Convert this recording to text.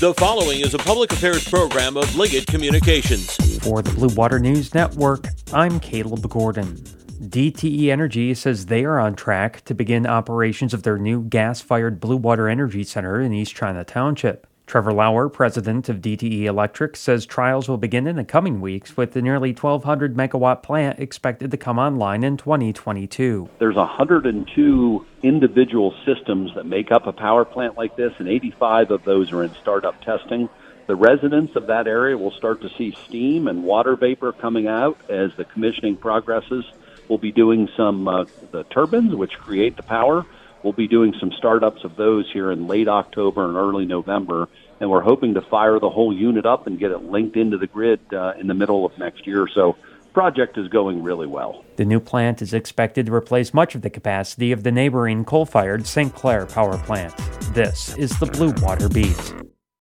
The following is a public affairs program of Liggett Communications. For the Blue Water News Network, I'm Caleb Gordon. DTE Energy says they are on track to begin operations of their new gas fired Blue Water Energy Center in East China Township. Trevor Lauer, president of DTE Electric, says trials will begin in the coming weeks with the nearly 1,200 megawatt plant expected to come online in 2022. There's 102 individual systems that make up a power plant like this, and 85 of those are in startup testing. The residents of that area will start to see steam and water vapor coming out as the commissioning progresses. We'll be doing some uh, the turbines, which create the power. We'll be doing some startups of those here in late October and early November, and we're hoping to fire the whole unit up and get it linked into the grid uh, in the middle of next year. So project is going really well. The new plant is expected to replace much of the capacity of the neighboring coal-fired St. Clair power plant. This is the Blue Water Beat.